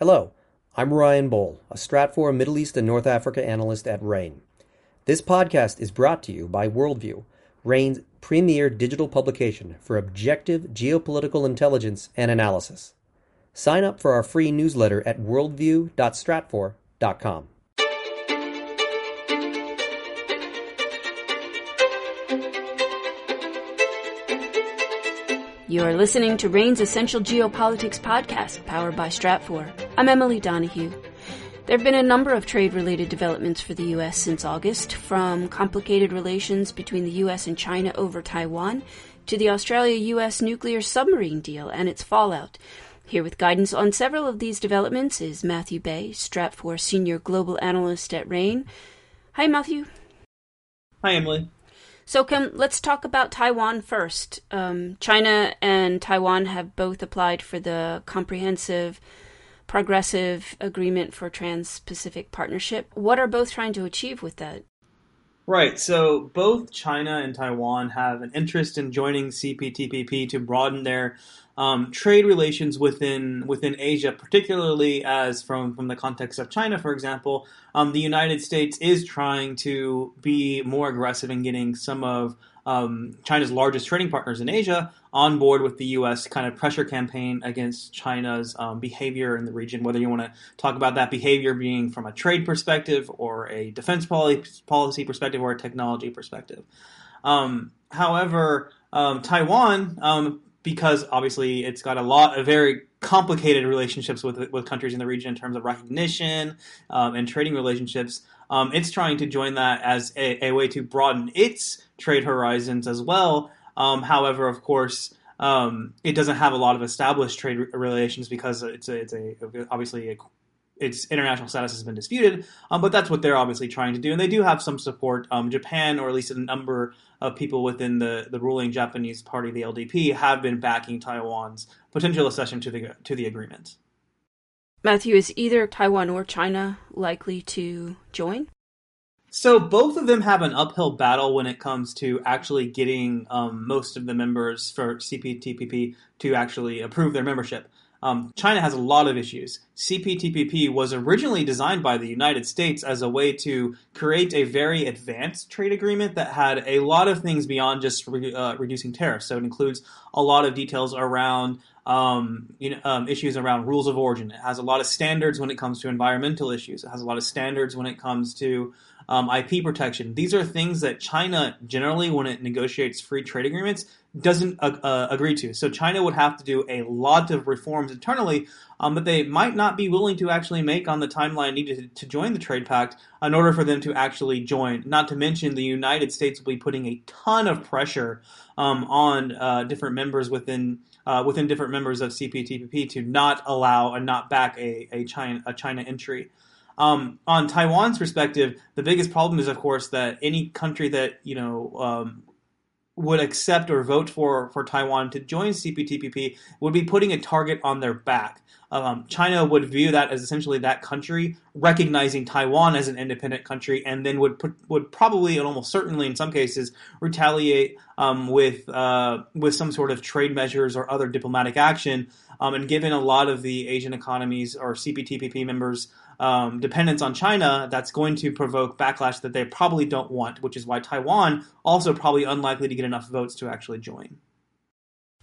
Hello, I'm Ryan Bohl, a Stratfor Middle East and North Africa analyst at RANE. This podcast is brought to you by Worldview, RANE's premier digital publication for objective geopolitical intelligence and analysis. Sign up for our free newsletter at worldview.stratfor.com. You are listening to RANE's Essential Geopolitics podcast, powered by Stratfor. I'm Emily Donahue. There have been a number of trade related developments for the U.S. since August, from complicated relations between the U.S. and China over Taiwan to the Australia U.S. nuclear submarine deal and its fallout. Here with guidance on several of these developments is Matthew Bey, Stratfor Senior Global Analyst at RANE. Hi, Matthew. Hi, Emily. So, Kim, let's talk about Taiwan first. Um, China and Taiwan have both applied for the comprehensive, progressive agreement for Trans Pacific Partnership. What are both trying to achieve with that? Right. So, both China and Taiwan have an interest in joining CPTPP to broaden their um, trade relations within within Asia, particularly as from from the context of China, for example, um, the United States is trying to be more aggressive in getting some of um, China's largest trading partners in Asia on board with the U.S. kind of pressure campaign against China's um, behavior in the region. Whether you want to talk about that behavior being from a trade perspective, or a defense policy perspective, or a technology perspective. Um, however, um, Taiwan um, because obviously it's got a lot of very complicated relationships with with countries in the region in terms of recognition um, and trading relationships. Um, it's trying to join that as a, a, way to broaden its trade horizons as well. Um, however, of course, um, it doesn't have a lot of established trade relations because it's a, it's a obviously a its international status has been disputed, um, but that's what they're obviously trying to do, and they do have some support. Um, Japan, or at least a number of people within the, the ruling Japanese party, the LDP, have been backing Taiwan's potential accession to the to the agreement. Matthew, is either Taiwan or China likely to join? So both of them have an uphill battle when it comes to actually getting um, most of the members for CPTPP to actually approve their membership. Um, China has a lot of issues. CPTPP was originally designed by the United States as a way to create a very advanced trade agreement that had a lot of things beyond just re- uh, reducing tariffs. So it includes a lot of details around um, you know, um, issues around rules of origin. It has a lot of standards when it comes to environmental issues. It has a lot of standards when it comes to um, IP protection. These are things that China generally, when it negotiates free trade agreements, doesn't uh, uh, agree to. So China would have to do a lot of reforms internally, um, but they might not be willing to actually make on the timeline needed to, to join the trade pact in order for them to actually join. Not to mention the United States will be putting a ton of pressure um, on uh, different members within. Uh, within different members of CPTPP to not allow and not back a, a China a China entry. Um, on Taiwan's perspective, the biggest problem is, of course, that any country that you know um, would accept or vote for for Taiwan to join CPTPP would be putting a target on their back. Um, China would view that as essentially that country recognizing Taiwan as an independent country, and then would put, would probably and almost certainly in some cases retaliate um, with uh, with some sort of trade measures or other diplomatic action. Um, and given a lot of the Asian economies or CPTPP members um, dependence on China, that's going to provoke backlash that they probably don't want, which is why Taiwan also probably unlikely to get enough votes to actually join.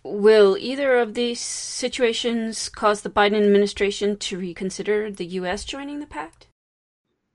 Will either of these situations cause the Biden administration to reconsider the U.S. joining the pact?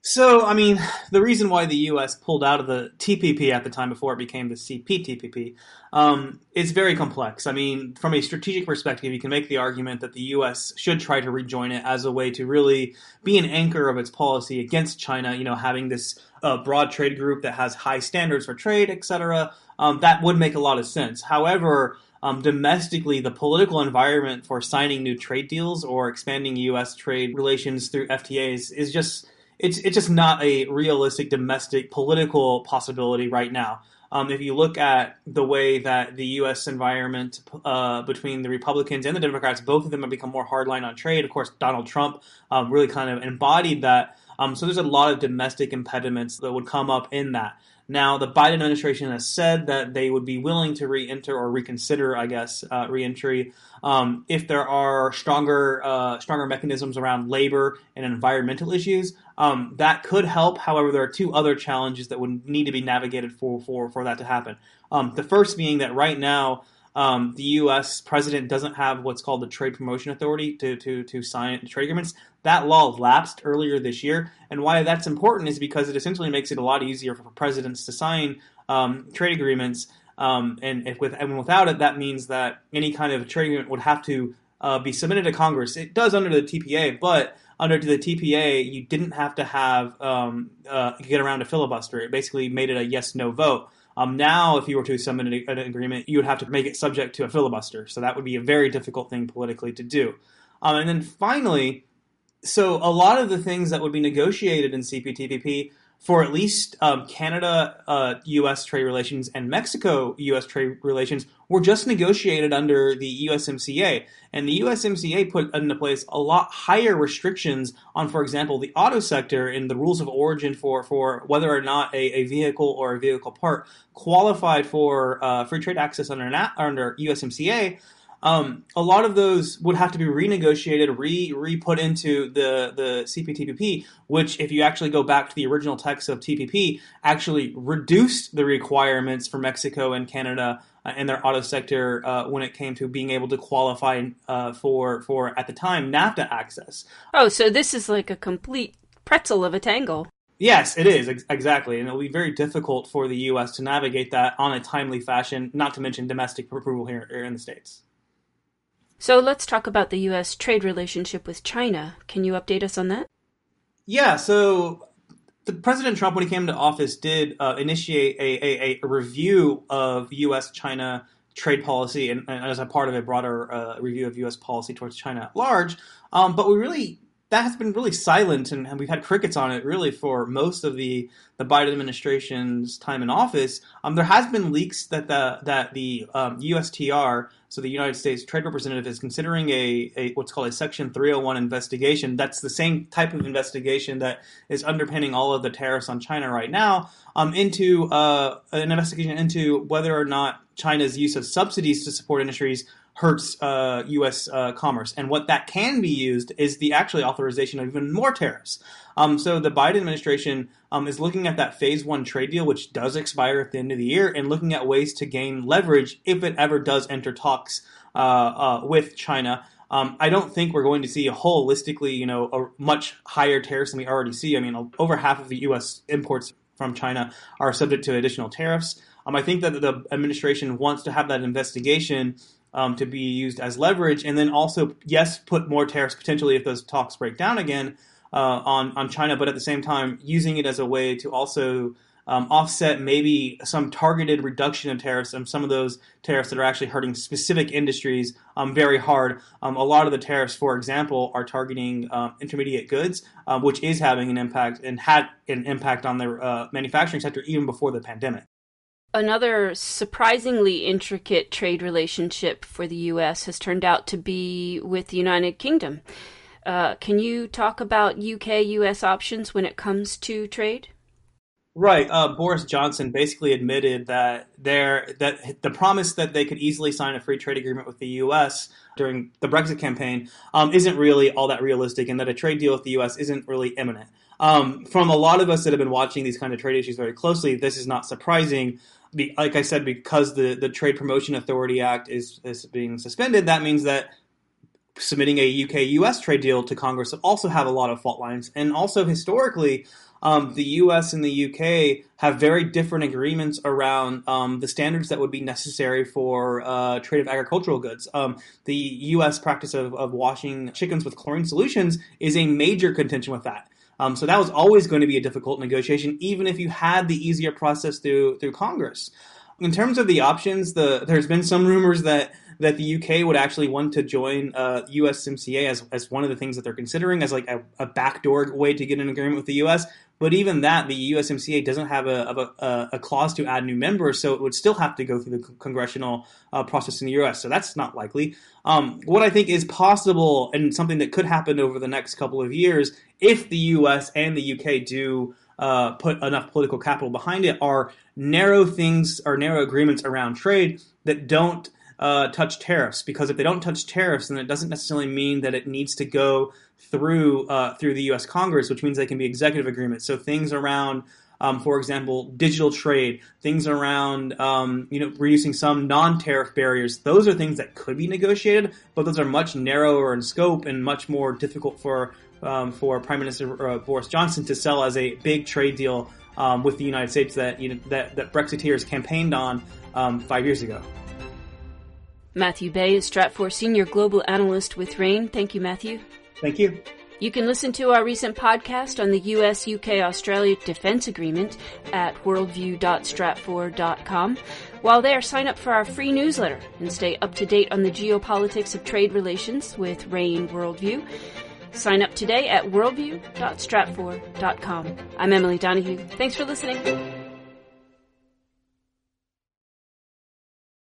So, I mean, the reason why the U.S. pulled out of the TPP at the time before it became the CPTPP um, is very complex. I mean, from a strategic perspective, you can make the argument that the U.S. should try to rejoin it as a way to really be an anchor of its policy against China. You know, having this uh, broad trade group that has high standards for trade, etc. Um, that would make a lot of sense. However, um, domestically, the political environment for signing new trade deals or expanding U.S. trade relations through FTAs is just it's it's just not a realistic domestic political possibility right now. Um, if you look at the way that the U.S. environment uh, between the Republicans and the Democrats, both of them have become more hardline on trade. Of course, Donald Trump um, really kind of embodied that. Um, so there's a lot of domestic impediments that would come up in that. Now, the Biden administration has said that they would be willing to re-enter or reconsider, I guess, uh, re-entry um, if there are stronger uh, stronger mechanisms around labor and environmental issues. Um, that could help. However, there are two other challenges that would need to be navigated for for for that to happen. Um, the first being that right now. Um, the U.S. president doesn't have what's called the Trade Promotion Authority to, to, to sign trade agreements. That law lapsed earlier this year, and why that's important is because it essentially makes it a lot easier for presidents to sign um, trade agreements. Um, and if with and without it, that means that any kind of trade agreement would have to uh, be submitted to Congress. It does under the TPA, but under the TPA, you didn't have to have um, uh, get around a filibuster. It basically made it a yes/no vote. Um, now, if you were to submit an, an, agreement, you would have to make it subject to a filibuster. So that would be a very difficult thing politically to do. Um, and then finally, so a lot of the things that would be negotiated in CPTPP for at least um, Canada uh, US trade relations and Mexico US trade relations were just negotiated under the USMCA. And the USMCA put into place a lot higher restrictions on, for example, the auto sector and the rules of origin for, for whether or not a, a vehicle or a vehicle part qualified for uh, free trade access under, under USMCA um, a lot of those would have to be renegotiated, re re put into the the CPTPP, which, if you actually go back to the original text of TPP, actually reduced the requirements for Mexico and Canada uh, and their auto sector uh, when it came to being able to qualify uh, for for at the time NAFTA access. Oh, so this is like a complete pretzel of a tangle. Yes, it is ex- exactly, and it'll be very difficult for the U.S. to navigate that on a timely fashion. Not to mention domestic approval here, here in the states. So let's talk about the U.S. trade relationship with China. Can you update us on that? Yeah, so the President Trump, when he came to office, did uh, initiate a, a, a, review of U.S. China trade policy and, and, as a part of a broader uh, review of U.S. policy towards China at large. Um, but we really that has been really silent, and, we've had crickets on it really for most of the, the Biden administration's time in office. Um, there has been leaks that the that the um, USTR, so the United States Trade Representative, is considering a, a what's called a Section 301 investigation. That's the same type of investigation that is underpinning all of the tariffs on China right now. Um, into uh, an investigation into whether or not China's use of subsidies to support industries hurts uh, U.S. Uh, commerce. And what that can be used is the actually authorization of even more tariffs. Um, so the Biden administration um, is looking at that phase one trade deal, which does expire at the end of the year, and looking at ways to gain leverage if it ever does enter talks uh, uh with China. Um, I don't think we're going to see a holistically, you know, a much higher tariffs than we already see. I mean, over half of the U.S. imports from China are subject to additional tariffs. Um, I think that the administration wants to have that investigation um, to be used as leverage, and then also yes, put more tariffs potentially if those talks break down again uh, on on China, but at the same time using it as a way to also um, offset maybe some targeted reduction of tariffs and some of those tariffs that are actually hurting specific industries um, very hard. Um, a lot of the tariffs, for example, are targeting um, intermediate goods, uh, which is having an impact and had an impact on the uh, manufacturing sector even before the pandemic. Another surprisingly intricate trade relationship for the U.S. has turned out to be with the United Kingdom. Uh, can you talk about UK US options when it comes to trade? Right. Uh, Boris Johnson basically admitted that there that the promise that they could easily sign a free trade agreement with the U.S. during the Brexit campaign um, isn't really all that realistic, and that a trade deal with the U.S. isn't really imminent. Um, from a lot of us that have been watching these kind of trade issues very closely, this is not surprising be, like I said, because the, the Trade Promotion Authority Act is, is being suspended, that means that submitting a UK US trade deal to Congress also have a lot of fault lines. And also historically, um, the US and the UK have very different agreements around um, the standards that would be necessary for uh, trade of agricultural goods. Um, the US practice of, of washing chickens with chlorine solutions is a major contention with that. Um, so that was always going to be a difficult negotiation, even if you had the easier process through through Congress. In terms of the options, the there's been some rumors that that the UK would actually want to join uh, USMCA as, as one of the things that they're considering as like a, a backdoor way to get an agreement with the US. But even that, the USMCA doesn't have a, a, a, clause to add new members, so it would still have to go through the congressional uh, process in the US. So that's not likely. Um, what I think is possible and something that could happen over the next couple of years, if the US and the UK do uh, put enough political capital behind it are narrow things or narrow agreements around trade that don't uh, touch tariffs. Because if they don't touch tariffs, then it doesn't necessarily mean that it needs to go through uh, through the U.S. Congress, which means they can be executive agreements. So things around um, for example, digital trade, things around um, you know reducing some non-tariff barriers. Those are things that could be negotiated, but those are much narrower in scope and much more difficult for um, for Prime Minister uh, Boris Johnson to sell as a big trade deal um, with the United States that you know, that, that Brexiteers campaigned on um, five years ago. Matthew Bey is Stratfor Senior Global Analyst with RANE. Thank you, Matthew. Thank you. You can listen to our recent podcast on the US UK Australia Defence Agreement at worldview.stratfor.com. While there, sign up for our free newsletter and stay up to date on the geopolitics of trade relations with RANE Worldview. Sign up today at worldview.stratfor.com. I'm Emily Donahue. Thanks for listening.